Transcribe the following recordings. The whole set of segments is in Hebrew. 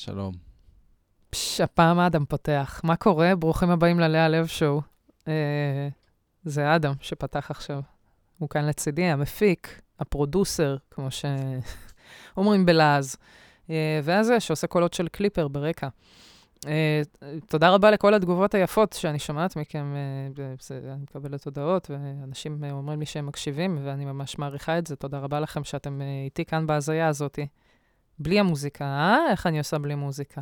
שלום. פש, הפעם אדם פותח. מה קורה? ברוכים הבאים ללאה לב שואו. אה, זה אדם שפתח עכשיו. הוא כאן לצידי, המפיק, הפרודוסר, כמו שאומרים בלעז. אה, וזה שעושה קולות של קליפר ברקע. אה, תודה רבה לכל התגובות היפות שאני שומעת מכם. אה, זה, אני מקבלת הודעות, ואנשים אה, אומרים לי שהם מקשיבים, ואני ממש מעריכה את זה. תודה רבה לכם שאתם אה, איתי כאן בהזיה הזאת. בלי המוזיקה, אה? איך אני עושה בלי מוזיקה?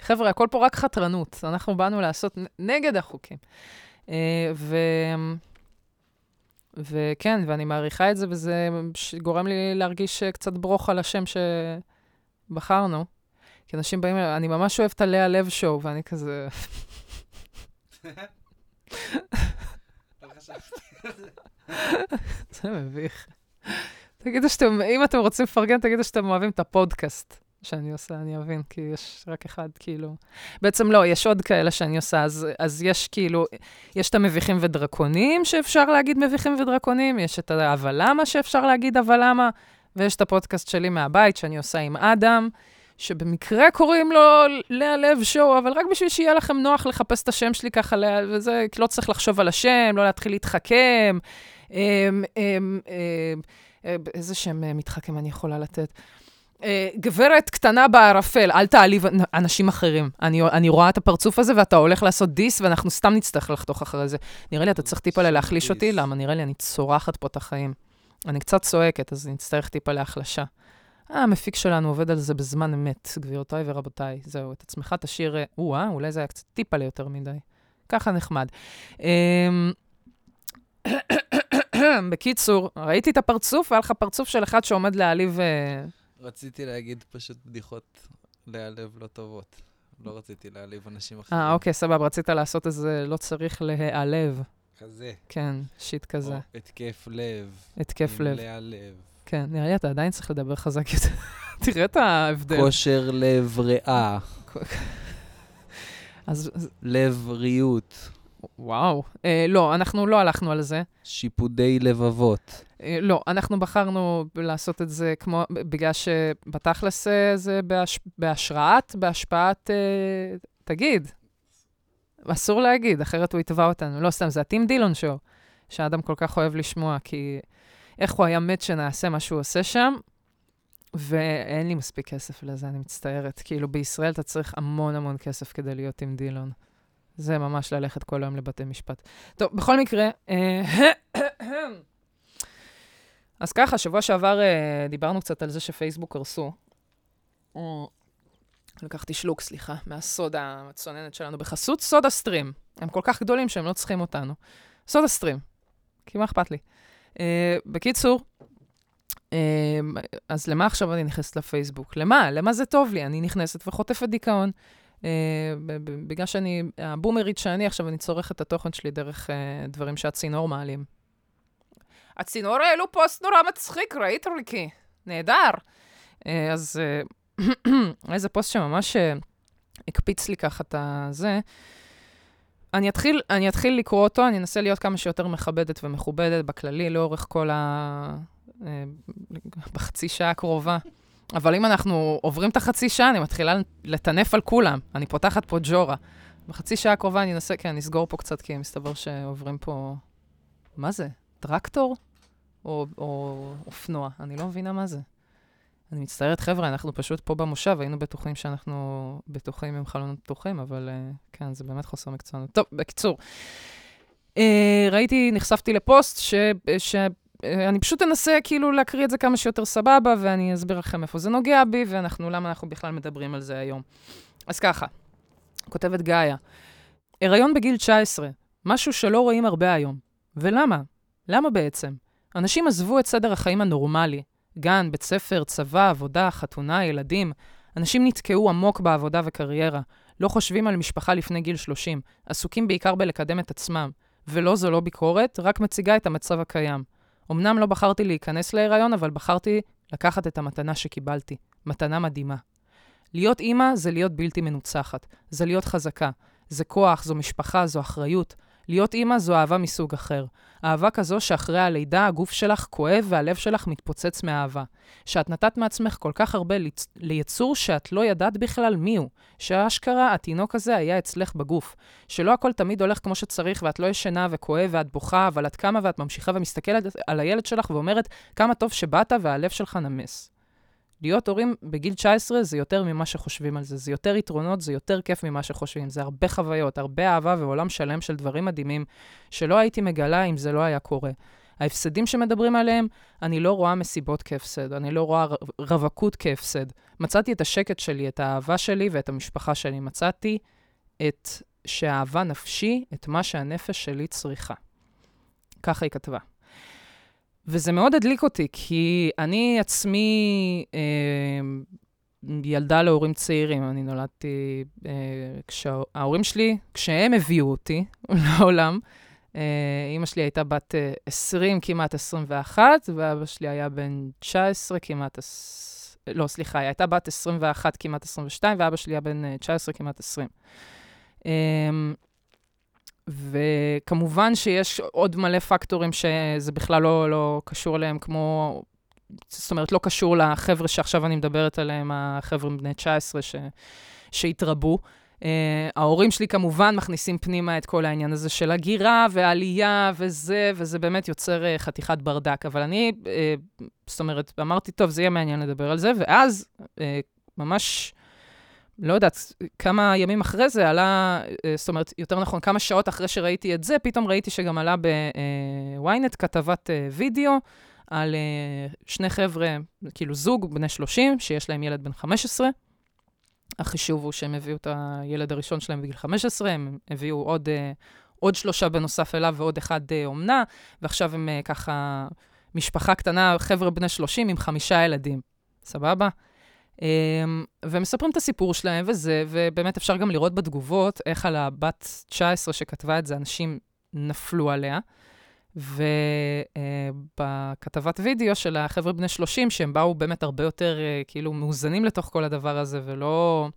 חבר'ה, הכל פה רק חתרנות. אנחנו באנו לעשות נגד החוקים. אה, ו... וכן, ואני מעריכה את זה, וזה גורם לי להרגיש קצת ברוך על השם שבחרנו. כי אנשים באים, אני ממש אוהבת את הלאה לב שואו, ואני כזה... זה מביך. תגידו שאתם, אם אתם רוצים לפרגן, תגידו שאתם אוהבים את הפודקאסט שאני עושה, אני אבין, כי יש רק אחד, כאילו... בעצם לא, יש עוד כאלה שאני עושה, אז, אז יש כאילו, יש את המביכים ודרקונים שאפשר להגיד מביכים ודרקונים, יש את ה"אבל למה" שאפשר להגיד "אבל למה", ויש את הפודקאסט שלי מהבית שאני עושה עם אדם. שבמקרה קוראים לו לאה לב שואו, אבל רק בשביל שיהיה לכם נוח לחפש את השם שלי ככה, וזה, לא צריך לחשוב על השם, לא להתחיל להתחכם. אמ, אמ, אמ, איזה שם אה, מתחכם אני יכולה לתת? אה, גברת קטנה בערפל, אל תעליב אנשים אחרים. אני, אני רואה את הפרצוף הזה ואתה הולך לעשות דיס, ואנחנו סתם נצטרך לחתוך אחרי זה. נראה לי אתה צריך טיפה להחליש אותי, למה? נראה לי אני צורחת פה את החיים. אני קצת צועקת, אז נצטרך טיפה להחלשה. אה, המפיק שלנו עובד על זה בזמן אמת, גבירותיי ורבותיי. זהו, את עצמך תשאיר... או-אה, אולי זה היה קצת טיפה ליותר מדי. ככה נחמד. בקיצור, ראיתי את הפרצוף, והיה לך פרצוף של אחד שעומד להעליב... אה, רציתי להגיד פשוט בדיחות להיעלב לא טובות. לא רציתי להעליב אנשים אחרים. אה, אוקיי, סבבה, רצית לעשות איזה לא צריך להיעלב. כזה. כן, שיט כזה. או התקף לב. התקף לב. עם להיעלב. כן, נראה לי אתה עדיין צריך לדבר חזק יותר. תראה את ההבדל. כושר לב ריאה. אז, לב ריאות. וואו. אה, לא, אנחנו לא הלכנו על זה. שיפודי לבבות. אה, לא, אנחנו בחרנו לעשות את זה כמו, בגלל שבתכלס אה, זה בהש, בהשראת, בהשפעת, אה, תגיד. אסור להגיד, אחרת הוא יתבע אותנו. לא סתם, זה הטים דילון שואו, שאדם כל כך אוהב לשמוע, כי איך הוא היה מת שנעשה מה שהוא עושה שם, ואין לי מספיק כסף לזה, אני מצטערת. כאילו, בישראל אתה צריך המון המון כסף כדי להיות טים דילון. זה ממש ללכת כל היום לבתי משפט. טוב, בכל מקרה, אה, אז ככה, שבוע שעבר אה, דיברנו קצת על זה שפייסבוק קרסו. אה, לקחתי שלוק, סליחה, מהסודה המצוננת שלנו בחסות סודה סטרים. הם כל כך גדולים שהם לא צריכים אותנו. סודה סטרים, כי מה אכפת לי? אה, בקיצור, אה, אז למה עכשיו אני נכנסת לפייסבוק? למה? למה זה טוב לי? אני נכנסת וחוטפת דיכאון. אה, בגלל שאני, הבומרית שאני עכשיו, אני צורכת את התוכן שלי דרך אה, דברים שהצינור מעלים. הצינור העלו פוסט נורא מצחיק, ראית ריקי? נהדר. אה, אז איזה פוסט שממש הקפיץ לי ככה את הזה. אני אתחיל, אני אתחיל לקרוא אותו, אני אנסה להיות כמה שיותר מכבדת ומכובדת בכללי, לאורך כל ה... בחצי שעה הקרובה. אבל אם אנחנו עוברים את החצי שעה, אני מתחילה לטנף על כולם. אני פותחת פה ג'ורה. בחצי שעה הקרובה אני אנסה, כן, אני אסגור פה קצת, כי מסתבר שעוברים פה... מה זה? טרקטור? או, או אופנוע? אני לא מבינה מה זה. אני מצטערת, חבר'ה, אנחנו פשוט פה במושב, היינו בטוחים שאנחנו בטוחים עם חלונות פתוחים, אבל uh, כן, זה באמת חוסר מקצוענות. טוב, בקיצור, uh, ראיתי, נחשפתי לפוסט ש... ש... אני פשוט אנסה כאילו להקריא את זה כמה שיותר סבבה, ואני אסביר לכם איפה זה נוגע בי, ואנחנו, למה אנחנו בכלל מדברים על זה היום. אז ככה, כותבת גאיה, הריון בגיל 19, משהו שלא רואים הרבה היום. ולמה? למה בעצם? אנשים עזבו את סדר החיים הנורמלי, גן, בית ספר, צבא, עבודה, חתונה, ילדים. אנשים נתקעו עמוק בעבודה וקריירה, לא חושבים על משפחה לפני גיל 30, עסוקים בעיקר בלקדם את עצמם. ולא, זו לא ביקורת, רק מציגה את המצב הקיים. אמנם לא בחרתי להיכנס להיריון, אבל בחרתי לקחת את המתנה שקיבלתי. מתנה מדהימה. להיות אימא זה להיות בלתי מנוצחת. זה להיות חזקה. זה כוח, זו משפחה, זו אחריות. להיות אימא זו אהבה מסוג אחר. אהבה כזו שאחרי הלידה הגוף שלך כואב והלב שלך מתפוצץ מאהבה. שאת נתת מעצמך כל כך הרבה ליצ... ליצור שאת לא ידעת בכלל מיהו. שאשכרה התינוק הזה היה אצלך בגוף. שלא הכל תמיד הולך כמו שצריך ואת לא ישנה וכואב ואת בוכה, אבל את קמה ואת ממשיכה ומסתכלת על הילד שלך ואומרת כמה טוב שבאת והלב שלך נמס. להיות הורים בגיל 19 זה יותר ממה שחושבים על זה. זה יותר יתרונות, זה יותר כיף ממה שחושבים. זה הרבה חוויות, הרבה אהבה ועולם שלם של דברים מדהימים, שלא הייתי מגלה אם זה לא היה קורה. ההפסדים שמדברים עליהם, אני לא רואה מסיבות כהפסד, אני לא רואה רווקות כהפסד. מצאתי את השקט שלי, את האהבה שלי ואת המשפחה שלי. מצאתי את שהאהבה נפשי, את מה שהנפש שלי צריכה. ככה היא כתבה. וזה מאוד הדליק אותי, כי אני עצמי אה, ילדה להורים צעירים. אני נולדתי, אה, כשההורים שלי, כשהם הביאו אותי לעולם, אה, אימא שלי הייתה בת אה, 20, כמעט 21, ואבא שלי היה בן 19, כמעט... לא, סליחה, היא הייתה בת 21, כמעט 22, ואבא שלי היה בן 19, אה, כמעט 20. אה, וכמובן שיש עוד מלא פקטורים שזה בכלל לא, לא קשור אליהם, כמו, זאת אומרת, לא קשור לחבר'ה שעכשיו אני מדברת עליהם, החבר'ה בני 19 ש, שהתרבו. Uh, ההורים שלי כמובן מכניסים פנימה את כל העניין הזה של הגירה ועלייה וזה, וזה באמת יוצר uh, חתיכת ברדק. אבל אני, uh, זאת אומרת, אמרתי, טוב, זה יהיה מעניין לדבר על זה, ואז uh, ממש לא יודעת, כמה ימים אחרי זה עלה, אה, זאת אומרת, יותר נכון, כמה שעות אחרי שראיתי את זה, פתאום ראיתי שגם עלה בוויינט כתבת אה, וידאו על אה, שני חבר'ה, כאילו זוג, בני 30, שיש להם ילד בן 15. החישוב הוא שהם הביאו את הילד הראשון שלהם בגיל 15, הם הביאו עוד, עוד שלושה בנוסף אליו ועוד אחד אומנה, ועכשיו הם ככה משפחה קטנה, חבר'ה בני 30 עם חמישה ילדים. סבבה? Um, ומספרים את הסיפור שלהם וזה, ובאמת אפשר גם לראות בתגובות איך על הבת 19 שכתבה את זה, אנשים נפלו עליה. ובכתבת uh, וידאו של החבר'ה בני 30, שהם באו באמת הרבה יותר uh, כאילו מאוזנים לתוך כל הדבר הזה, ולא...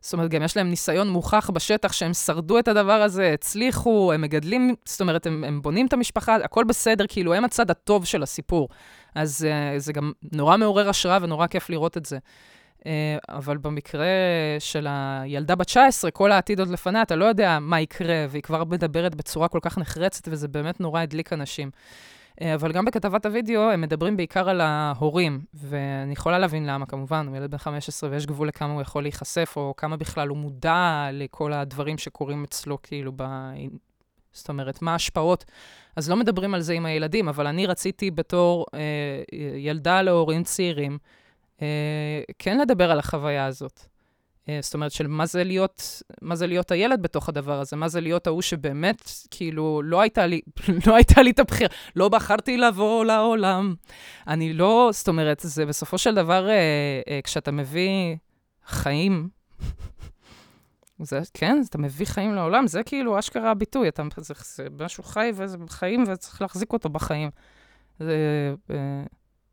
זאת אומרת, גם יש להם ניסיון מוכח בשטח שהם שרדו את הדבר הזה, הצליחו, הם מגדלים, זאת אומרת, הם, הם בונים את המשפחה, הכל בסדר, כאילו, הם הצד הטוב של הסיפור. אז uh, זה גם נורא מעורר השראה ונורא כיף לראות את זה. Uh, אבל במקרה של הילדה בת 19, כל העתיד עוד לפניה, אתה לא יודע מה יקרה, והיא כבר מדברת בצורה כל כך נחרצת, וזה באמת נורא הדליק אנשים. Uh, אבל גם בכתבת הוידאו הם מדברים בעיקר על ההורים, ואני יכולה להבין למה, כמובן, הוא ילד בן 15 ויש גבול לכמה הוא יכול להיחשף, או כמה בכלל הוא מודע לכל הדברים שקורים אצלו, כאילו. זאת אומרת, מה ההשפעות אז לא מדברים על זה עם הילדים, אבל אני רציתי בתור אה, ילדה להורים צעירים, אה, כן לדבר על החוויה הזאת. אה, זאת אומרת, של מה זה, להיות, מה זה להיות הילד בתוך הדבר הזה, מה זה להיות ההוא שבאמת, כאילו, לא הייתה לי, לא הייתה לי את הבחירה, לא בחרתי לבוא לעולם. אני לא, זאת אומרת, זה בסופו של דבר, אה, אה, כשאתה מביא חיים, זה, כן, אתה מביא חיים לעולם, זה כאילו אשכרה הביטוי, אתה, זה, זה משהו חי וזה חיים וצריך להחזיק אותו בחיים. זה, אה,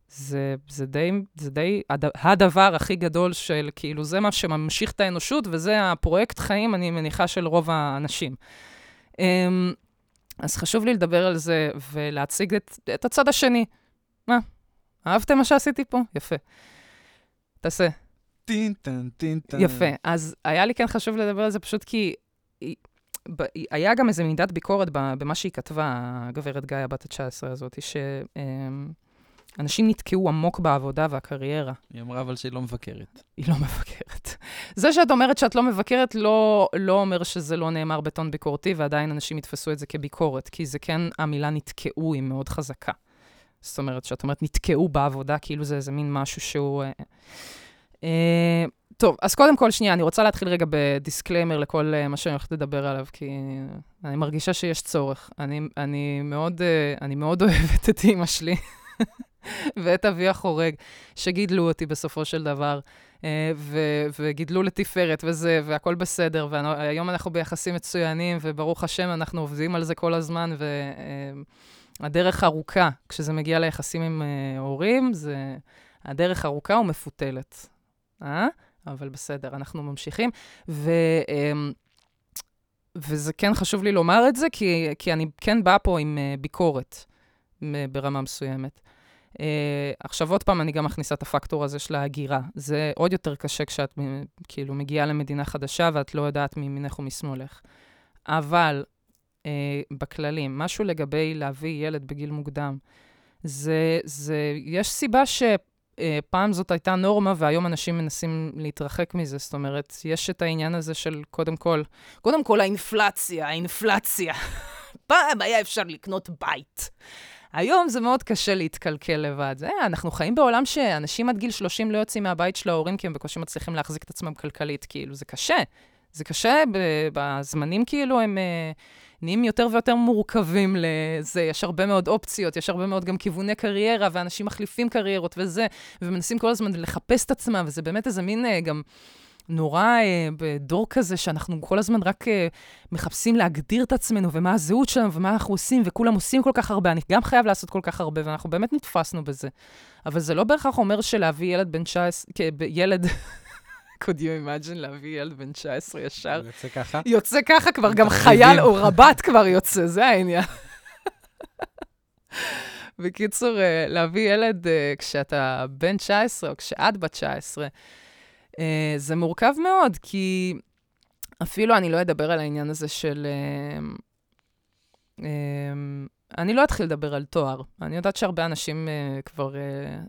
זה, זה די, זה די הד, הדבר הכי גדול של, כאילו, זה מה שממשיך את האנושות, וזה הפרויקט חיים, אני מניחה, של רוב האנשים. אמ, אז חשוב לי לדבר על זה ולהציג את, את הצד השני. מה? אהבתם מה שעשיתי פה? יפה. תעשה. טינטן, טינטן. יפה. אז היה לי כן חשוב לדבר על זה פשוט כי היה גם איזו מידת ביקורת במה שהיא כתבה, הגברת גיא, הבת ה-19 הזאת, שאנשים נתקעו עמוק בעבודה והקריירה. היא אמרה אבל שהיא לא מבקרת. היא לא מבקרת. זה שאת אומרת שאת לא מבקרת לא, לא אומר שזה לא נאמר בטון ביקורתי, ועדיין אנשים יתפסו את זה כביקורת, כי זה כן, המילה נתקעו היא מאוד חזקה. זאת אומרת, שאת אומרת נתקעו בעבודה, כאילו זה איזה מין משהו שהוא... אה, טוב, אז קודם כל, שנייה, אני רוצה להתחיל רגע ב disclaimer לכל אה, מה שאני הולכת לדבר עליו, כי אני מרגישה שיש צורך. אני, אני, מאוד, אה, אני מאוד אוהבת את אימא שלי ואת אבי החורג, שגידלו אותי בסופו של דבר, אה, ו- וגידלו לתפארת וזה, והכול בסדר, והיום אנחנו ביחסים מצוינים, וברוך השם, אנחנו עובדים על זה כל הזמן, והדרך uh, ארוכה, כשזה מגיע ליחסים עם uh, הורים, זה... הדרך ארוכה ומפותלת. אה? אבל בסדר, אנחנו ממשיכים. ו... אמ, וזה כן חשוב לי לומר את זה, כי, כי אני כן באה פה עם uh, ביקורת ברמה מסוימת. Uh, עכשיו, עוד פעם, אני גם מכניסה את הפקטור הזה של ההגירה. זה עוד יותר קשה כשאת כאילו מגיעה למדינה חדשה ואת לא יודעת מימינך ומשמאלך. אבל uh, בכללים, משהו לגבי להביא ילד בגיל מוקדם, זה, זה, יש סיבה ש... אה, פעם זאת הייתה נורמה, והיום אנשים מנסים להתרחק מזה. זאת אומרת, יש את העניין הזה של, קודם כל, קודם כל האינפלציה, האינפלציה. פעם היה אפשר לקנות בית. היום זה מאוד קשה להתקלקל לבד. זה, אנחנו חיים בעולם שאנשים עד גיל 30 לא יוצאים מהבית של ההורים כי הם בקושי מצליחים להחזיק את עצמם כלכלית. כאילו, זה קשה. זה קשה, בזמנים כאילו הם... Uh, נהיים יותר ויותר מורכבים לזה. יש הרבה מאוד אופציות, יש הרבה מאוד גם כיווני קריירה, ואנשים מחליפים קריירות וזה, ומנסים כל הזמן לחפש את עצמם, וזה באמת איזה מין uh, גם... נורא אה, בדור כזה שאנחנו כל הזמן רק אה, מחפשים להגדיר את עצמנו ומה הזהות שלנו ומה אנחנו עושים, וכולם עושים כל כך הרבה. אני גם חייב לעשות כל כך הרבה, ואנחנו באמת נתפסנו בזה. אבל זה לא בהכרח אומר שלהביא ילד בן 19, ילד could you imagine להביא ילד בן 19 ישר? יוצא ככה? יוצא ככה, כבר גם חייל או רב"ט כבר יוצא, זה העניין. בקיצור, אה, להביא ילד אה, כשאתה בן 19 או כשאת בת 19, אה, זה מורכב מאוד, כי אפילו אני לא אדבר על העניין הזה של... אני לא אתחיל לדבר על תואר. אני יודעת שהרבה אנשים כבר,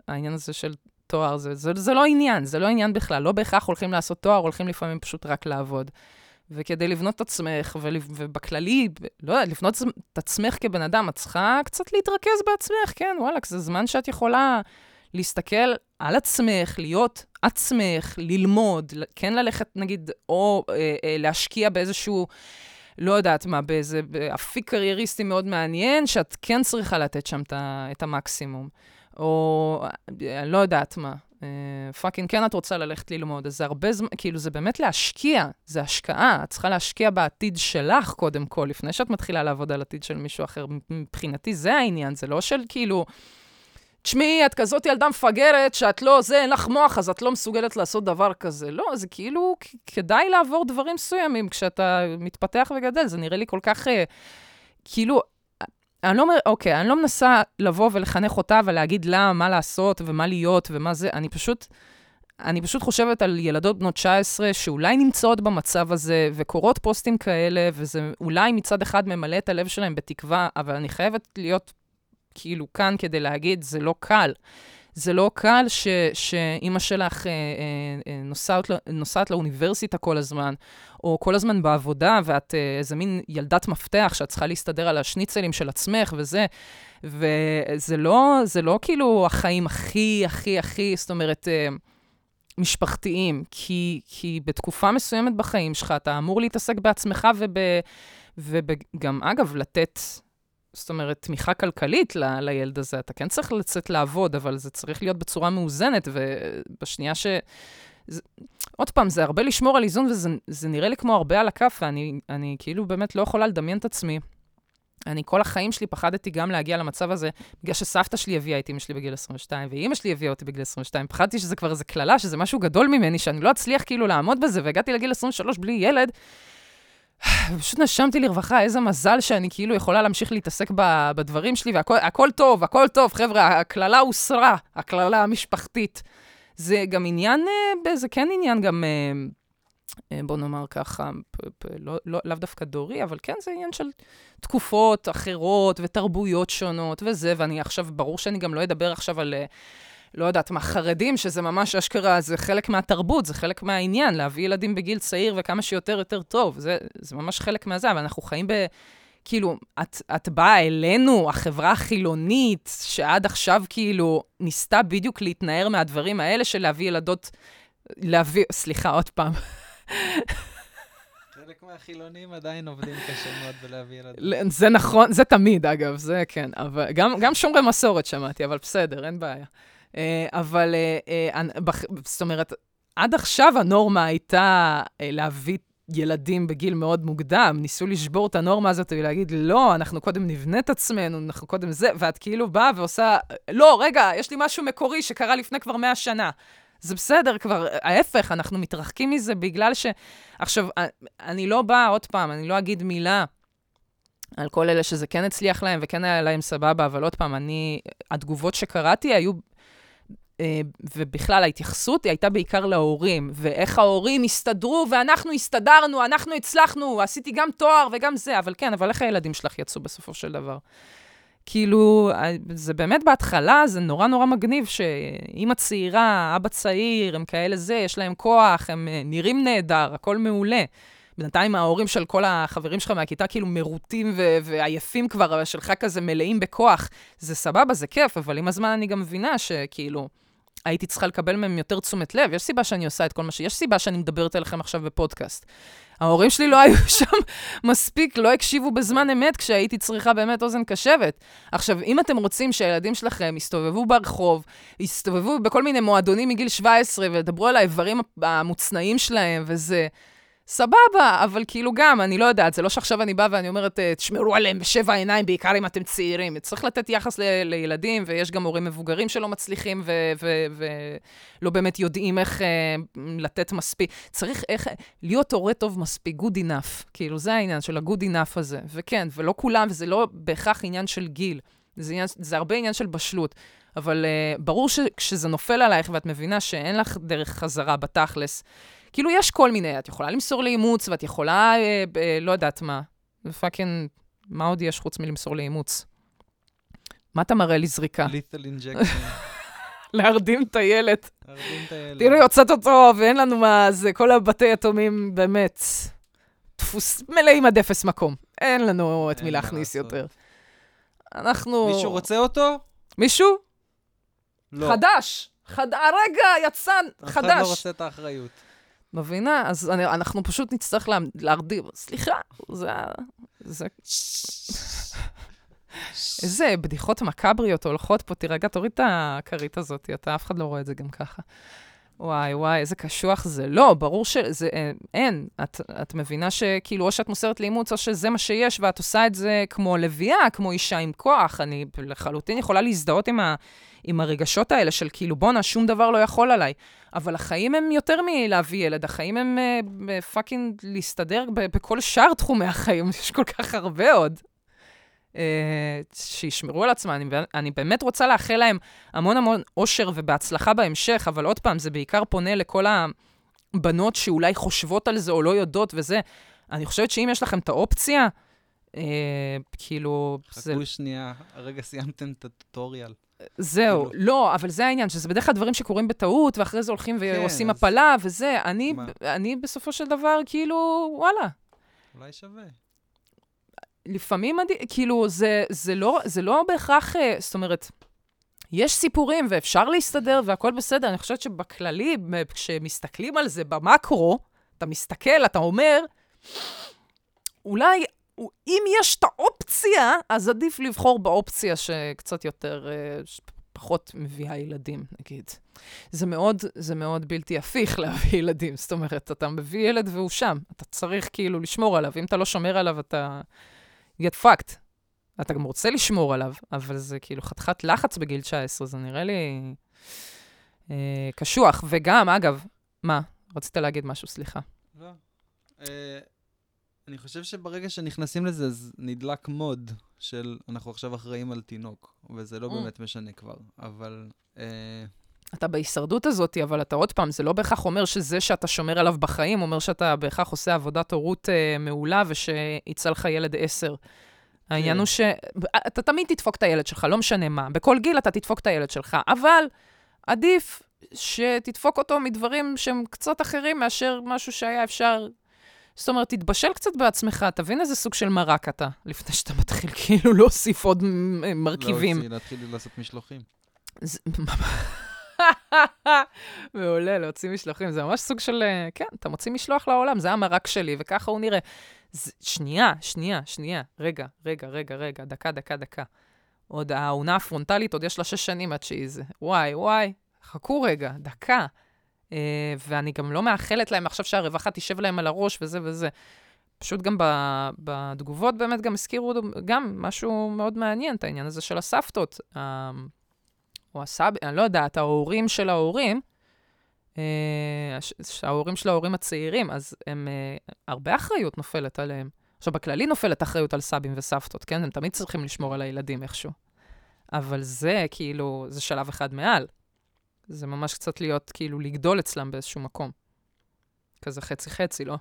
העניין הזה של תואר, זה, זה, זה לא עניין, זה לא עניין בכלל. לא בהכרח הולכים לעשות תואר, הולכים לפעמים פשוט רק לעבוד. וכדי לבנות את עצמך, ול, ובכללי, לא יודעת, לבנות את עצמך כבן אדם, את צריכה קצת להתרכז בעצמך, כן, וואלכ, זה זמן שאת יכולה להסתכל על עצמך, להיות עצמך, ללמוד, כן ללכת, נגיד, או אה, אה, להשקיע באיזשהו... לא יודעת מה, באיזה אפיק קרייריסטי מאוד מעניין, שאת כן צריכה לתת שם את המקסימום. או אני לא יודעת מה. fucking כן את רוצה ללכת ללמוד, אז זה הרבה זמן, כאילו זה באמת להשקיע, זה השקעה, את צריכה להשקיע בעתיד שלך קודם כל, לפני שאת מתחילה לעבוד על עתיד של מישהו אחר. מבחינתי זה העניין, זה לא של כאילו, תשמעי, את כזאת ילדה מפגרת, שאת לא, זה, אין לך מוח, אז את לא מסוגלת לעשות דבר כזה. לא, זה כאילו, כדאי לעבור דברים מסוימים כשאתה מתפתח וגדל, זה נראה לי כל כך, אה, כאילו, אני לא אומר, אוקיי, אני לא מנסה לבוא ולחנך אותה ולהגיד לה מה לעשות ומה להיות ומה זה, אני פשוט, אני פשוט חושבת על ילדות בנות 19 שאולי נמצאות במצב הזה וקורות פוסטים כאלה, וזה אולי מצד אחד ממלא את הלב שלהם בתקווה, אבל אני חייבת להיות כאילו כאן כדי להגיד, זה לא קל. זה לא קל שאימא שלך אה, אה, אה, נוסעת, נוסעת לאוניברסיטה כל הזמן, או כל הזמן בעבודה, ואת אה, איזה מין ילדת מפתח שאת צריכה להסתדר על השניצלים של עצמך וזה, וזה לא, זה לא כאילו החיים הכי, הכי, הכי, זאת אומרת, אה, משפחתיים, כי, כי בתקופה מסוימת בחיים שלך אתה אמור להתעסק בעצמך. וגם, אגב, לתת זאת אומרת, תמיכה כלכלית ל, לילד הזה. אתה כן צריך לצאת לעבוד, אבל זה צריך להיות בצורה מאוזנת, ובשנייה ש... זה, עוד פעם, זה הרבה לשמור על איזון, וזה נראה לי כמו הרבה על הכף, ואני אני כאילו באמת לא יכולה לדמיין את עצמי. אני כל החיים שלי פחדתי גם להגיע למצב הזה, בגלל שסבתא שלי הביאה את אמא שלי בגיל 22, ואימא שלי הביאה אותי בגיל 22. פחדתי שזה כבר איזה קללה, שזה משהו גדול ממני, שאני לא אצליח כאילו לעמוד בזה, והגעתי לגיל 23 בלי ילד, פשוט נשמתי לרווחה, איזה מזל שאני כאילו יכולה להמשיך להתעסק בדברים שלי, והכל טוב, הכל טוב, חבר'ה, הקללה הוסרה, הקללה המשפחתית. זה גם עניין, אה, זה כן עניין גם, אה, אה, בוא נאמר ככה, לא, לא, לאו דווקא דורי, אבל כן, זה עניין של תקופות אחרות ותרבויות שונות וזה, ואני עכשיו, ברור שאני גם לא אדבר עכשיו על... לא יודעת מה, חרדים, שזה ממש אשכרה, זה חלק מהתרבות, זה חלק מהעניין, להביא ילדים בגיל צעיר וכמה שיותר יותר טוב. זה, זה ממש חלק מהזה, אבל אנחנו חיים ב... כאילו, את, את באה אלינו, החברה החילונית, שעד עכשיו כאילו ניסתה בדיוק להתנער מהדברים האלה של להביא ילדות, להביא, סליחה, עוד פעם. חלק מהחילונים עדיין עובדים קשה מאוד בלהביא ילדים. זה נכון, זה תמיד, אגב, זה כן. אבל גם, גם שומרי מסורת שמעתי, אבל בסדר, אין בעיה. אה, אבל, אה, אה, זאת אומרת, עד עכשיו הנורמה הייתה להביא ילדים בגיל מאוד מוקדם, ניסו לשבור את הנורמה הזאת ולהגיד, לא, אנחנו קודם נבנה את עצמנו, אנחנו קודם זה, ואת כאילו באה ועושה, לא, רגע, יש לי משהו מקורי שקרה לפני כבר מאה שנה. זה בסדר כבר, ההפך, אנחנו מתרחקים מזה בגלל ש... עכשיו, אני לא באה, עוד פעם, אני לא אגיד מילה על כל אלה שזה כן הצליח להם וכן היה להם סבבה, אבל עוד פעם, אני, התגובות שקראתי היו, ובכלל ההתייחסות היא הייתה בעיקר להורים, ואיך ההורים הסתדרו ואנחנו הסתדרנו, אנחנו הצלחנו, עשיתי גם תואר וגם זה, אבל כן, אבל איך הילדים שלך יצאו בסופו של דבר? כאילו, אה, זה באמת בהתחלה, זה נורא נורא מגניב שאימא צעירה, אבא צעיר, הם כאלה זה, יש להם כוח, הם אה, נראים נהדר, הכל מעולה. בינתיים ההורים של כל החברים שלך מהכיתה כאילו מרוטים ו- ועייפים כבר, אבל שלך כזה מלאים בכוח. זה סבבה, זה כיף, אבל עם הזמן אני גם מבינה שכאילו... הייתי צריכה לקבל מהם יותר תשומת לב. יש סיבה שאני עושה את כל מה ש... יש סיבה שאני מדברת אליכם עכשיו בפודקאסט. ההורים שלי לא היו שם מספיק, לא הקשיבו בזמן אמת כשהייתי צריכה באמת אוזן קשבת. עכשיו, אם אתם רוצים שהילדים שלכם יסתובבו ברחוב, יסתובבו בכל מיני מועדונים מגיל 17 וידברו על האיברים המוצנעים שלהם וזה... סבבה, אבל כאילו גם, אני לא יודעת, זה לא שעכשיו אני באה ואני אומרת, אה, תשמרו עליהם בשבע עיניים, בעיקר אם אתם צעירים. צריך לתת יחס ל- לילדים, ויש גם הורים מבוגרים שלא מצליחים ולא באמת יודעים איך אה, לתת מספיק. צריך איך, להיות הורה טוב מספיק, good enough. כאילו, זה העניין של ה-good enough הזה. וכן, ולא כולם, וזה לא בהכרח עניין של גיל. זה, עניין, זה הרבה עניין של בשלות. אבל אה, ברור שכשזה נופל עלייך ואת מבינה שאין לך דרך חזרה בתכלס, כאילו, יש כל מיני, את יכולה למסור לאימוץ, ואת יכולה, אה, אה, לא יודעת מה. fucking, מה עוד יש חוץ מלמסור לאימוץ? מה אתה מראה לי זריקה? lethal injection. להרדים את הילד. להרדים את הילד. תראי, הוצאת אותו, ואין לנו מה, זה כל הבתי יתומים, באמת, דפוס מלאים עד אפס מקום. אין לנו את מי להכניס יותר. אנחנו... מישהו רוצה אותו? מישהו? לא. חדש. חד... הרגע יצא חדש. אף אחד לא רוצה את האחריות. מבינה? אז אני, אנחנו פשוט נצטרך לה, להרדים. סליחה, זה... זה... איזה בדיחות מקבריות הולכות פה, תירגע, תוריד את הכרית הזאת, אתה, אף אחד לא רואה את זה גם ככה. וואי, וואי, איזה קשוח זה. לא, ברור שזה, אה, אין. את, את מבינה שכאילו, או שאת מוסרת לאימוץ, או שזה מה שיש, ואת עושה את זה כמו לביאה, כמו אישה עם כוח. אני לחלוטין יכולה להזדהות עם, ה, עם הרגשות האלה של כאילו, בואנה, שום דבר לא יכול עליי. אבל החיים הם יותר מלהביא ילד, החיים הם uh, פאקינג להסתדר בכל שאר תחומי החיים, יש כל כך הרבה עוד. Uh, שישמרו על עצמם. אני, אני באמת רוצה לאחל להם המון המון אושר ובהצלחה בהמשך, אבל עוד פעם, זה בעיקר פונה לכל הבנות שאולי חושבות על זה או לא יודעות וזה. אני חושבת שאם יש לכם את האופציה, uh, כאילו... חכו זה... שנייה, הרגע סיימתם את הטוטוריאל. זהו, כאילו... לא, אבל זה העניין, שזה בדרך כלל דברים שקורים בטעות, ואחרי זה הולכים כן, ועושים. הפלה וזה. אני, אני בסופו של דבר, כאילו, וואלה. אולי שווה. לפעמים, כאילו, זה, זה, לא, זה לא בהכרח, אה, זאת אומרת, יש סיפורים ואפשר להסתדר והכל בסדר. אני חושבת שבכללי, כשמסתכלים על זה במקרו, אתה מסתכל, אתה אומר, אולי אם יש את האופציה, אז עדיף לבחור באופציה שקצת יותר, אה, פחות מביאה ילדים, נגיד. זה מאוד, זה מאוד בלתי הפיך להביא ילדים. זאת אומרת, אתה מביא ילד והוא שם. אתה צריך כאילו לשמור עליו. אם אתה לא שומר עליו, אתה get fucked. אתה גם רוצה לשמור עליו, אבל זה כאילו חתיכת לחץ בגיל 19, זה נראה לי אה, קשוח. וגם, אגב, מה? רצית להגיד משהו, סליחה. לא. אה, אני חושב שברגע שנכנסים לזה, אז נדלק מוד של אנחנו עכשיו אחראים על תינוק, וזה לא mm. באמת משנה כבר, אבל... אה... אתה בהישרדות הזאת, אבל אתה עוד פעם, זה לא בהכרח אומר שזה שאתה שומר עליו בחיים, אומר שאתה בהכרח עושה עבודת הורות אה, מעולה ושיצא לך ילד עשר. העניין כן. הוא שאתה תמיד תדפוק את הילד שלך, לא משנה מה. בכל גיל אתה תדפוק את הילד שלך, אבל עדיף שתדפוק אותו מדברים שהם קצת אחרים מאשר משהו שהיה אפשר זאת אומרת, תתבשל קצת בעצמך, תבין איזה סוג של מרק אתה, לפני שאתה מתחיל כאילו להוסיף עוד מרכיבים. להוציא, להתחיל לעשות משלוחים. מעולה, להוציא משלוחים. זה ממש סוג של, אה, כן, אתה מוציא משלוח לעולם, זה המרק שלי, וככה הוא נראה. זה, שנייה, שנייה, שנייה, רגע, רגע, רגע, רגע, דקה, דקה, דקה. עוד העונה הפרונטלית, עוד יש לה שש שנים עד שהיא זה. וואי, וואי, חכו רגע, דקה. Uh, ואני גם לא מאחלת להם עכשיו שהרווחה תשב להם על הראש וזה וזה. פשוט גם בתגובות באמת גם הזכירו גם משהו מאוד מעניין, את העניין הזה של הסבתות. Uh, או הסב... אני לא יודעת, ההורים של ההורים, אה, שההורים של ההורים הצעירים, אז הם, אה, הרבה אחריות נופלת עליהם. עכשיו, בכללי נופלת אחריות על סבים וסבתות, כן? הם תמיד צריכים לשמור על הילדים איכשהו. אבל זה, כאילו, זה שלב אחד מעל. זה ממש קצת להיות, כאילו, לגדול אצלם באיזשהו מקום. כזה חצי-חצי, לא?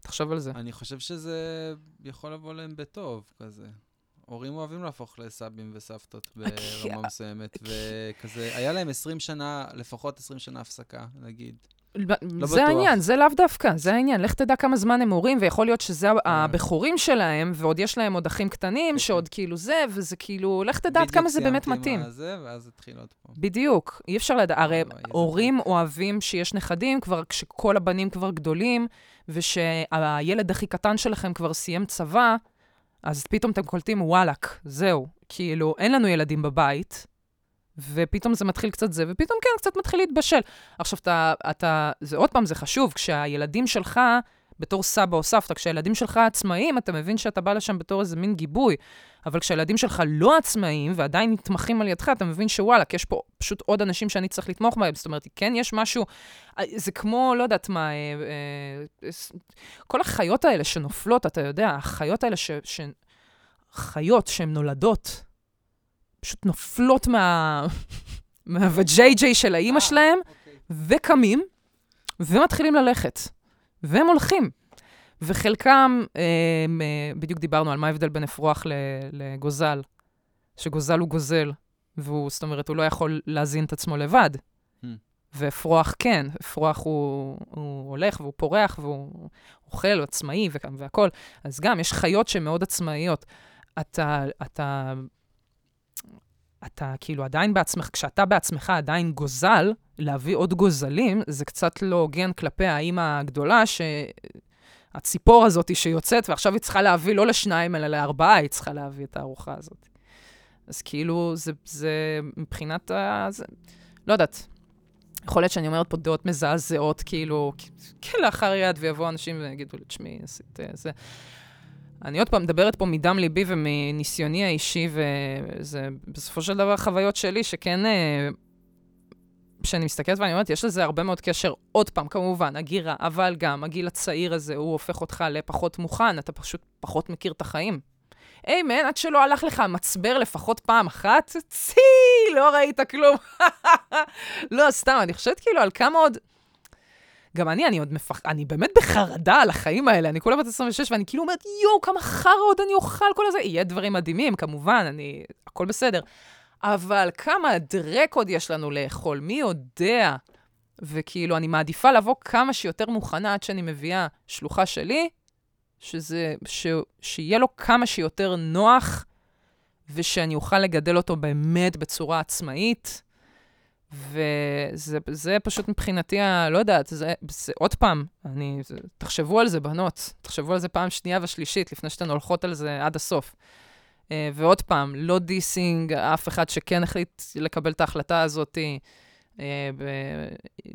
תחשוב על זה. אני חושב שזה יכול לבוא להם בטוב, כזה. הורים אוהבים להפוך לסבים וסבתות ברמה מסוימת, וכזה, היה להם 20 שנה, לפחות 20 שנה הפסקה, נגיד. זה בטוח. העניין, זה לאו דווקא, זה העניין. לך תדע כמה זמן הם הורים, ויכול להיות שזה הבכורים שלהם, ועוד יש להם עוד אחים קטנים. שעוד כאילו זה, וזה כאילו, לך תדע עד כמה זה באמת בדיוק מתאים. סיימתי עם הזה, ואז התחיל עוד פעם. בדיוק, אי אפשר לדעת, הרי וואי, איזה הורים אוהבים שיש נכדים כבר כשכל הבנים כבר גדולים, ושהילד הכי קטן שלכם כבר סיים צבא, אז פתאום אתם קולטים, וואלאק, זהו, כאילו, אין לנו ילדים בבית, ופתאום זה מתחיל קצת זה, ופתאום כן, קצת מתחיל להתבשל. עכשיו, אתה, אתה, זה עוד פעם, זה חשוב, כשהילדים שלך, בתור סבא או סבתא, כשהילדים שלך עצמאיים, אתה מבין שאתה בא לשם בתור איזה מין גיבוי. אבל כשהילדים שלך לא עצמאיים ועדיין נתמכים על ידך, אתה מבין שוואלה, יש פה פשוט עוד אנשים שאני צריך לתמוך בהם. זאת אומרת, כן, יש משהו, אה, זה כמו, לא יודעת מה, אה, אה, כל החיות האלה שנופלות, אתה יודע, החיות האלה ש... ש... חיות שהן נולדות, פשוט נופלות מה... מהווג'יי-ג'יי של האימא שלהם, וקמים, ומתחילים ללכת. והם הולכים. וחלקם, אה, אה, בדיוק דיברנו על מה ההבדל בין אפרוח לגוזל, שגוזל הוא גוזל, והוא, זאת אומרת, הוא לא יכול להזין את עצמו לבד. Hmm. ואפרוח כן, אפרוח הוא, הוא הולך והוא פורח והוא אוכל, הוא עצמאי והכול. אז גם, יש חיות שהן מאוד עצמאיות. אתה, אתה, אתה כאילו עדיין בעצמך, כשאתה בעצמך עדיין גוזל, להביא עוד גוזלים, זה קצת לא הוגן כלפי האימא הגדולה, שהציפור הזאת שיוצאת, ועכשיו היא צריכה להביא לא לשניים, אלא לארבעה, היא צריכה להביא את הארוחה הזאת. אז כאילו, זה, זה מבחינת ה... זה, לא יודעת. יכול להיות שאני אומרת פה דעות מזעזעות, כאילו, כן, לאחר יד, ויבואו אנשים ויגידו לי, תשמעי, עשית אה, זה. אני עוד פעם מדברת פה מדם ליבי ומניסיוני האישי, וזה בסופו של דבר חוויות שלי, שכן, אה, כשאני מסתכלת ואני אומרת, יש לזה הרבה מאוד קשר, עוד פעם, כמובן, הגירה, אבל גם הגיל הצעיר הזה, הוא הופך אותך לפחות מוכן, אתה פשוט פחות מכיר את החיים. היי, מן, עד שלא הלך לך מצבר לפחות פעם אחת, צי, לא ראית כלום. לא, סתם, אני חושבת כאילו על כמה עוד... גם אני, אני עוד מפח... אני באמת בחרדה על החיים האלה, אני כולה בת 26, ואני כאילו אומרת, יואו, כמה חרא עוד אני אוכל כל הזה. יהיה דברים מדהימים, כמובן, אני... הכל בסדר. אבל כמה דרק עוד יש לנו לאכול, מי יודע? וכאילו, אני מעדיפה לבוא כמה שיותר מוכנה עד שאני מביאה שלוחה שלי, שזה, ש, שיהיה לו כמה שיותר נוח, ושאני אוכל לגדל אותו באמת בצורה עצמאית. וזה זה פשוט מבחינתי, ה, לא יודעת, זה, זה עוד פעם, אני, זה, תחשבו על זה, בנות. תחשבו על זה פעם שנייה ושלישית, לפני שאתן הולכות על זה עד הסוף. Uh, ועוד פעם, לא דיסינג, אף אחד שכן החליט לקבל את ההחלטה הזאת. Uh,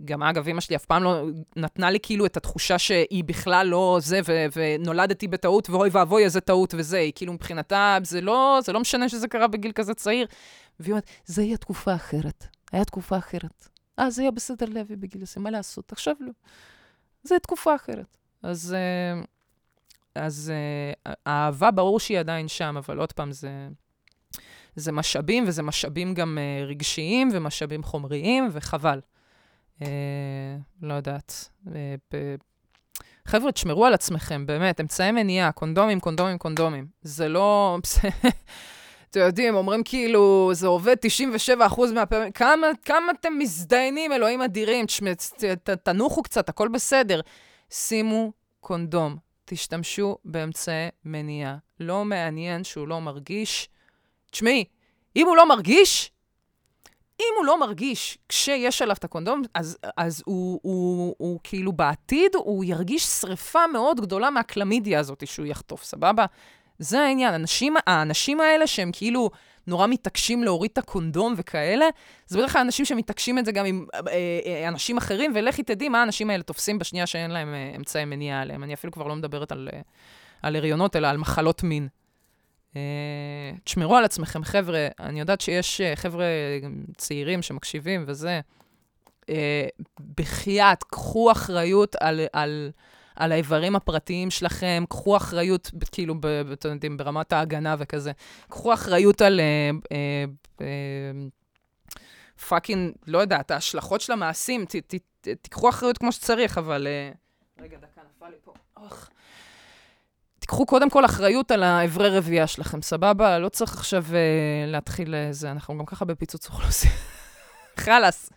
גם אגב, אמא שלי אף פעם לא נתנה לי כאילו את התחושה שהיא בכלל לא זה, ו- ונולדתי בטעות, ואוי ואבוי, איזה טעות וזה. היא כאילו מבחינתה, זה לא, זה לא משנה שזה קרה בגיל כזה צעיר. והיא אומרת, זה היה תקופה אחרת. היה תקופה אחרת. אה, זה היה בסדר להביא בגיל הזה, מה לעשות? עכשיו לא. זה תקופה אחרת. אז, אה, אז אה, האהבה, ברור שהיא עדיין שם, אבל עוד פעם, זה, זה משאבים, וזה משאבים גם אה, רגשיים ומשאבים חומריים, וחבל. אה, לא יודעת. אה, ב... חבר'ה, תשמרו על עצמכם, באמת, אמצעי מניעה, קונדומים, קונדומים, קונדומים. זה לא... אתם יודעים, אומרים כאילו, זה עובד 97% מהפעמים, כמה, כמה אתם מזדיינים, אלוהים אדירים, ת- תנוחו קצת, הכל בסדר. שימו קונדום, תשתמשו באמצעי מניעה. לא מעניין שהוא לא מרגיש. תשמעי, אם הוא לא מרגיש, אם הוא לא מרגיש כשיש עליו את הקונדום, אז, אז הוא, הוא, הוא כאילו בעתיד, הוא ירגיש שריפה מאוד גדולה מהקלמידיה הזאת שהוא יחטוף, סבבה? זה העניין. אנשים, האנשים האלה שהם כאילו נורא מתעקשים להוריד את הקונדום וכאלה, זה בדרך כלל אנשים שמתעקשים את זה גם עם אה, אה, אנשים אחרים, ולכי תדעי מה האנשים האלה תופסים בשנייה שאין להם אה, אמצעי מניעה עליהם. אני אפילו כבר לא מדברת על, אה, על הריונות, אלא על מחלות מין. אה, תשמרו על עצמכם, חבר'ה. אני יודעת שיש אה, חבר'ה צעירים שמקשיבים וזה. אה, בחייאת, קחו אחריות על, על, על האיברים הפרטיים שלכם, קחו אחריות, כאילו, אתם יודעים, ברמת ההגנה וכזה. קחו אחריות על... אה, אה, אה, פאקינג, לא יודעת, ההשלכות של המעשים, ת, ת, ת, תיקחו אחריות כמו שצריך, אבל... אה, רגע, דקה, נפל לי פה. אוח. תיקחו קודם כל אחריות על האיברי רבייה שלכם, סבבה? לא צריך עכשיו uh, להתחיל איזה, אנחנו גם ככה בפיצוץ אוכלוסין. חלאס.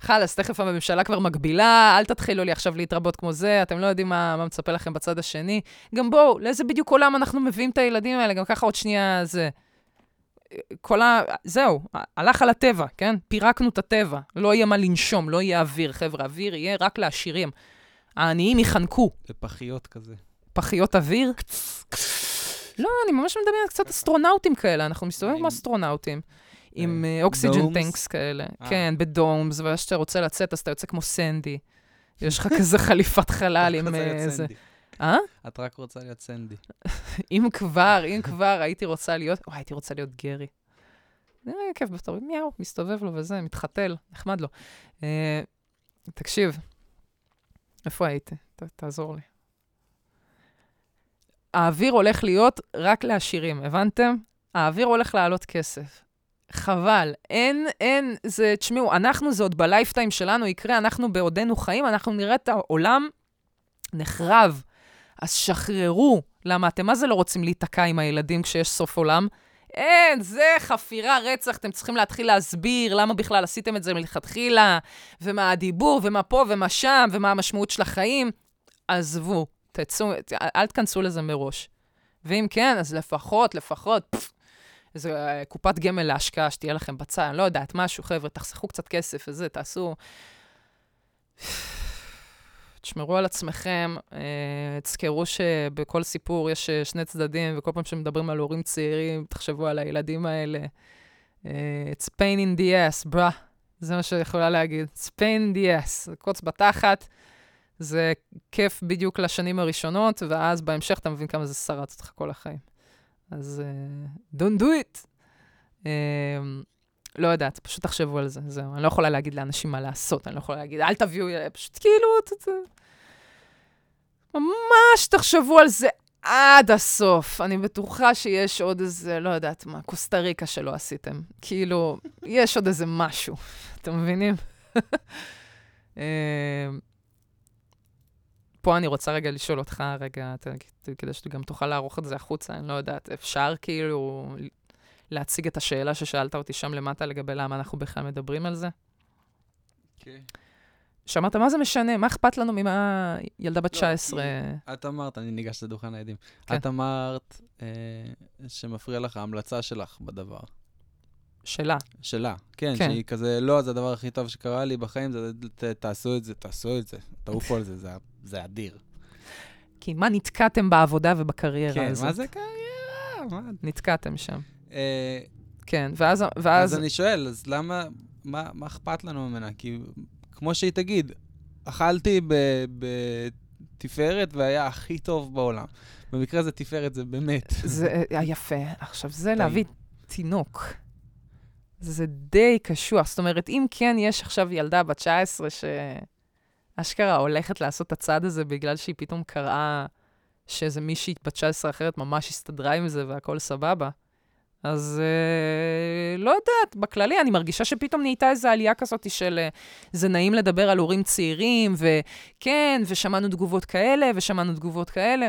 חלאס, תכף הממשלה כבר מגבילה, אל תתחילו לי עכשיו להתרבות כמו זה, אתם לא יודעים מה, מה מצפה לכם בצד השני. גם בואו, לאיזה בדיוק עולם אנחנו מביאים את הילדים האלה, גם ככה עוד שנייה זה... כל ה... זהו, הלך על הטבע, כן? פירקנו את הטבע. לא יהיה מה לנשום, לא יהיה אוויר, חבר'ה, אוויר יהיה רק לעשירים. העניים ייחנקו. בפחיות כזה. פחיות אוויר? לא, אני ממש מדמיינת קצת אסטרונאוטים כאלה, אנחנו מסתובבים כמו אסטרונאוטים. עם אה, אוקסיג'ן דומס? טנקס כאלה. אה. כן, בדומס, ואז כשאתה רוצה לצאת, אז אתה יוצא כמו סנדי. יש לך כזה חליפת חלל עם איזה... סנדי. אה? את רק רוצה להיות סנדי. אם כבר, אם כבר הייתי רוצה להיות, וואי, הייתי רוצה להיות גרי. זה היה כיף בתור, מיהו, מסתובב לו וזה, מתחתל, נחמד לו. אה, תקשיב, איפה הייתי? תעזור לי. האוויר הולך להיות רק לעשירים, הבנתם? האוויר הולך לעלות כסף. חבל, אין, אין, זה, תשמעו, אנחנו, זה עוד בלייפטיים שלנו יקרה, אנחנו בעודנו חיים, אנחנו נראה את העולם נחרב. אז שחררו. למה אתם מה זה לא רוצים להיתקע עם הילדים כשיש סוף עולם? אין, זה חפירה, רצח, אתם צריכים להתחיל להסביר למה בכלל עשיתם את זה מלכתחילה, ומה הדיבור, ומה פה ומה שם, ומה המשמעות של החיים. עזבו, תצאו, אל תכנסו לזה מראש. ואם כן, אז לפחות, לפחות, פפ, איזה אה, קופת גמל להשקעה שתהיה לכם בצד, אני לא יודעת, משהו, חבר'ה, תחסכו קצת כסף וזה, תעשו... תשמרו על עצמכם, אה, תזכרו שבכל סיפור יש אה, שני צדדים, וכל פעם שמדברים על הורים צעירים, תחשבו על הילדים האלה. It's pain in the ass, ברה. זה מה שיכולה להגיד. It's pain in the ass. קוץ בתחת, זה כיף בדיוק לשנים הראשונות, ואז בהמשך אתה מבין כמה זה שרץ אותך כל החיים. אז uh, don't do it. Uh, לא יודעת, פשוט תחשבו על זה, זהו. אני לא יכולה להגיד לאנשים מה לעשות, אני לא יכולה להגיד, אל תביאו, פשוט כאילו, ת, ת, ממש תחשבו על זה עד הסוף. אני בטוחה שיש עוד איזה, לא יודעת מה, קוסטה ריקה שלא עשיתם. כאילו, יש עוד איזה משהו, אתם מבינים? אה, פה אני רוצה רגע לשאול אותך, רגע, ת- כדי שגם תוכל לערוך את זה החוצה, אני לא יודעת, אפשר כאילו להציג את השאלה ששאלת אותי שם למטה לגבי למה אנחנו בכלל מדברים על זה? כן. שאמרת, מה זה משנה? מה אכפת לנו ממה ילדה בת לא, 19... כי את אמרת, אני ניגש לדוכן העדים. כן. את אמרת אה, שמפריע לך ההמלצה שלך בדבר. שלה. שלה, כן, כן. שהיא כזה, לא, זה הדבר הכי טוב שקרה לי בחיים, זה ת- תעשו את זה, תעשו את זה, תעופו על זה, זה- זה אדיר. כי מה נתקעתם בעבודה ובקריירה כן, הזאת? מה זה קריירה? מה? נתקעתם שם. אה, כן, ואז... אז ואז... אני שואל, אז למה, מה מה אכפת לנו ממנה? כי כמו שהיא תגיד, אכלתי בתפארת והיה הכי טוב בעולם. במקרה הזה תפארת זה באמת. זה אה, יפה. עכשיו, זה להביא תינוק. זה די קשוח. זאת אומרת, אם כן יש עכשיו ילדה בת 19 שאשכרה הולכת לעשות את הצעד הזה בגלל שהיא פתאום קראה שאיזה מישהי בת 19 אחרת ממש הסתדרה עם זה והכל סבבה, אז אה, לא יודעת, בכללי אני מרגישה שפתאום נהייתה איזו עלייה כזאת של אה, זה נעים לדבר על הורים צעירים, וכן, ושמענו תגובות כאלה, ושמענו תגובות כאלה.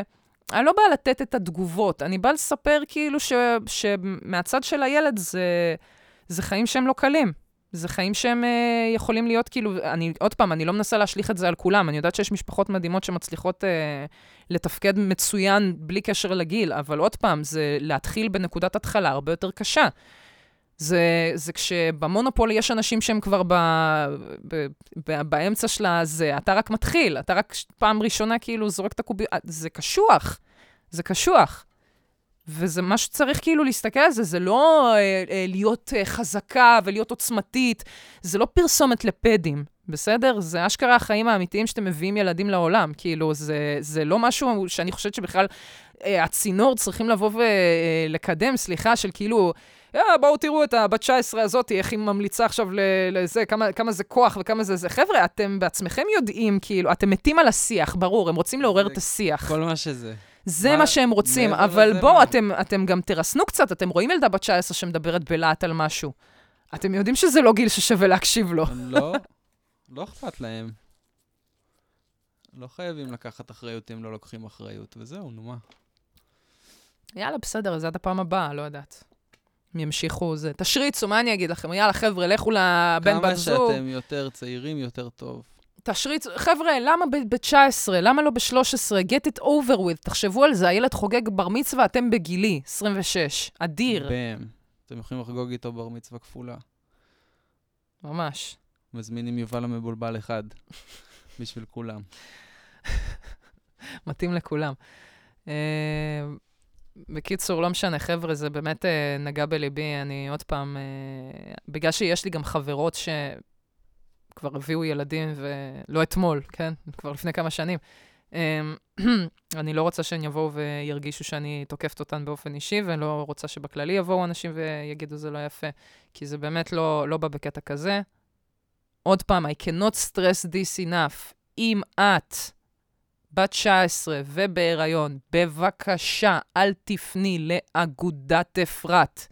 אני לא באה לתת את התגובות, אני באה לספר כאילו ש, שמהצד של הילד זה, זה חיים שהם לא קלים. זה חיים שהם אה, יכולים להיות כאילו, אני, עוד פעם, אני לא מנסה להשליך את זה על כולם, אני יודעת שיש משפחות מדהימות שמצליחות אה, לתפקד מצוין בלי קשר לגיל, אבל עוד פעם, זה להתחיל בנקודת התחלה הרבה יותר קשה. זה, זה כשבמונופול יש אנשים שהם כבר ב, ב, ב, באמצע של הזה, אתה רק מתחיל, אתה רק פעם ראשונה כאילו זורק את הקובי... זה קשוח, זה קשוח. וזה מה שצריך כאילו להסתכל על זה, זה לא אה, אה, להיות אה, חזקה ולהיות עוצמתית, זה לא פרסומת לפדים, בסדר? זה אשכרה החיים האמיתיים שאתם מביאים ילדים לעולם. כאילו, זה, זה לא משהו שאני חושבת שבכלל אה, הצינור צריכים לבוא ולקדם, סליחה, של כאילו, אה, בואו תראו את הבת 19 הזאת, איך היא ממליצה עכשיו לזה, כמה, כמה זה כוח וכמה זה זה. חבר'ה, אתם בעצמכם יודעים, כאילו, אתם מתים על השיח, ברור, הם רוצים לעורר את השיח. כל מה שזה. זה מה, שהם רוצים, אבל בואו, אתם, אתם גם תרסנו קצת, אתם רואים ילדה בת 19 שמדברת בלהט על משהו. אתם יודעים שזה לא גיל ששווה להקשיב לו. לא, לא אכפת להם. לא חייבים לקחת אחריות אם לא לוקחים אחריות, וזהו, נו מה. יאללה, בסדר, אז עד הפעם הבאה, לא יודעת. הם ימשיכו זה. תשריצו, מה אני אגיד לכם? יאללה, חבר'ה, לכו לבן בת זוג. כמה שאתם יותר צעירים, יותר טוב. תשריצו, חבר'ה, למה ב-19? למה לא ב-13? get it over with. תחשבו על זה, הילד חוגג בר מצווה, אתם בגילי, 26. אדיר. בם. אתם יכולים לחגוג איתו בר מצווה כפולה. ממש. מזמינים יובל המבולבל אחד, בשביל כולם. מתאים לכולם. Uh, בקיצור, לא משנה, חבר'ה, זה באמת uh, נגע בליבי. אני עוד פעם, uh, בגלל שיש לי גם חברות שכבר הביאו ילדים, ולא אתמול, כן? כבר לפני כמה שנים. Um, אני לא רוצה שהן יבואו וירגישו שאני תוקפת אותן באופן אישי, ואני לא רוצה שבכללי יבואו אנשים ויגידו זה לא יפה, כי זה באמת לא, לא בא בקטע כזה. עוד פעם, I cannot stress this enough. אם את בת 19 ובהיריון, בבקשה, אל תפני לאגודת אפרת.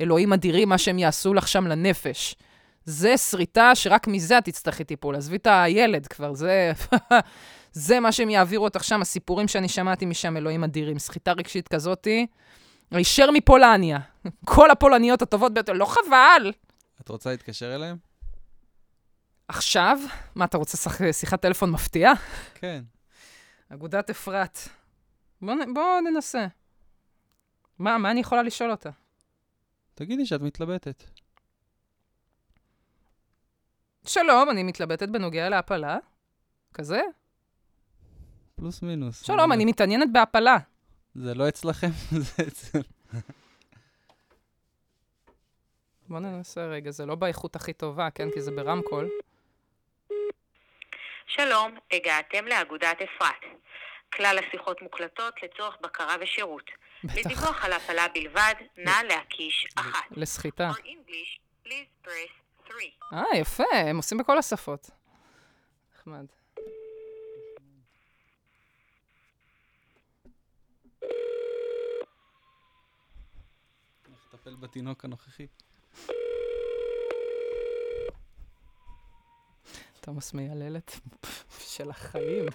אלוהים אדירים מה שהם יעשו לך שם לנפש. זה שריטה שרק מזה את תצטרכי טיפול. עזבי את הילד כבר, זה... זה מה שהם יעבירו אותך שם, הסיפורים שאני שמעתי משם, אלוהים אדירים. סחיטה רגשית כזאתי, הישר מפולניה. כל הפולניות הטובות ביותר, לא חבל? את רוצה להתקשר אליהם? עכשיו? מה, אתה רוצה שיחת טלפון מפתיעה? כן. אגודת אפרת. בוא, בוא ננסה. מה, מה אני יכולה לשאול אותה? תגידי שאת מתלבטת. שלום, אני מתלבטת בנוגע להפלה. כזה? פלוס מינוס. שלום, אני מתעניינת בהפלה. זה לא אצלכם, זה אצל... בוא ננסה רגע, זה לא באיכות הכי טובה, כן? כי זה ברמקול. שלום, הגעתם לאגודת אפרת. כלל השיחות מוקלטות לצורך בקרה ושירות. בטח. לדיווח על הפלה בלבד, נא להקיש אחת. לסחיטה. אה, יפה, הם עושים בכל השפות. נחמד. נטפל בתינוק הנוכחי. תומאס מייללת של החיים.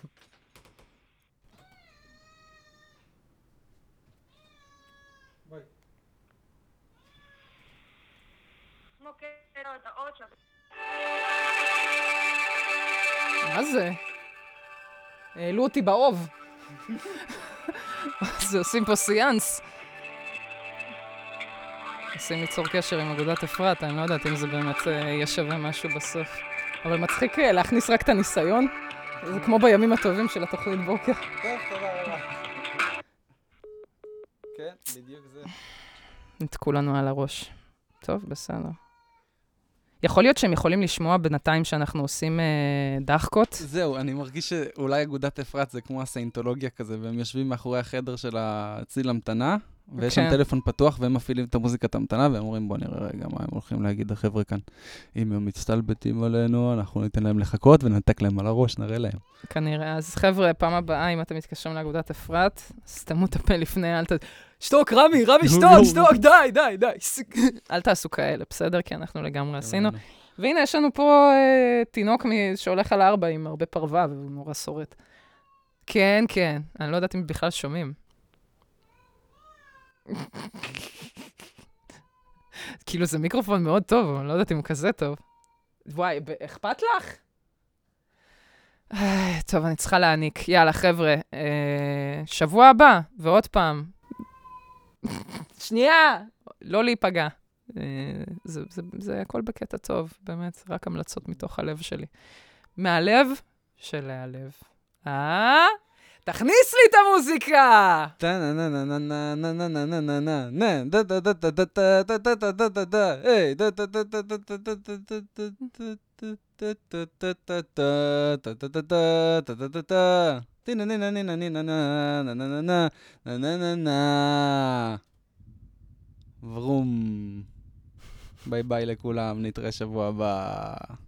מה זה? העלו אותי באוב. זה עושים פה סיאנס. מנסים ליצור קשר עם אגודת אפרת, אני לא יודעת אם זה באמת אה, יהיה שווה משהו בסוף. אבל מצחיק אה, להכניס רק את הניסיון. זה כמו בימים הטובים של התוכנית בוקר. טוב, תודה רבה. כן, בדיוק זה. ניתקו לנו על הראש. טוב, בסדר. יכול להיות שהם יכולים לשמוע בינתיים שאנחנו עושים אה, דחקות? זהו, אני מרגיש שאולי אגודת אפרת זה כמו הסיינטולוגיה כזה, והם יושבים מאחורי החדר של הציל המתנה, ויש שם כן. טלפון פתוח, והם מפעילים את המוזיקת המתנה, והם אומרים, בוא נראה רגע מה הם הולכים להגיד לחבר'ה כאן. אם הם מצטלבטים עלינו, אנחנו ניתן להם לחכות ונתק להם על הראש, נראה להם. כנראה. אז חבר'ה, פעם הבאה, אם אתם מתקשרים לאגודת אפרת, סתמו את הפה לפני, אל ת... שתוק, רמי, רמי, שתוק, שתוק, די, די, די. אל תעשו כאלה, בסדר? כי אנחנו לגמרי עשינו. והנה, יש לנו פה אה, תינוק שהולך על ארבע עם הרבה פרווה, והוא נורא שורט. כן, כן, אני לא יודעת אם בכלל שומעים. כאילו, זה מיקרופון מאוד טוב, אני לא יודעת אם הוא כזה טוב. וואי, אכפת לך? טוב, אני צריכה להעניק. יאללה, חבר'ה, אה, שבוע הבא, ועוד פעם. שנייה! לא להיפגע. אה, זה, זה, זה הכל בקטע טוב, באמת, רק המלצות מתוך הלב שלי. מהלב של הלב. אה? תכניס לי את המוזיקה! ורום. ביי ביי לכולם, נתראה שבוע הבא.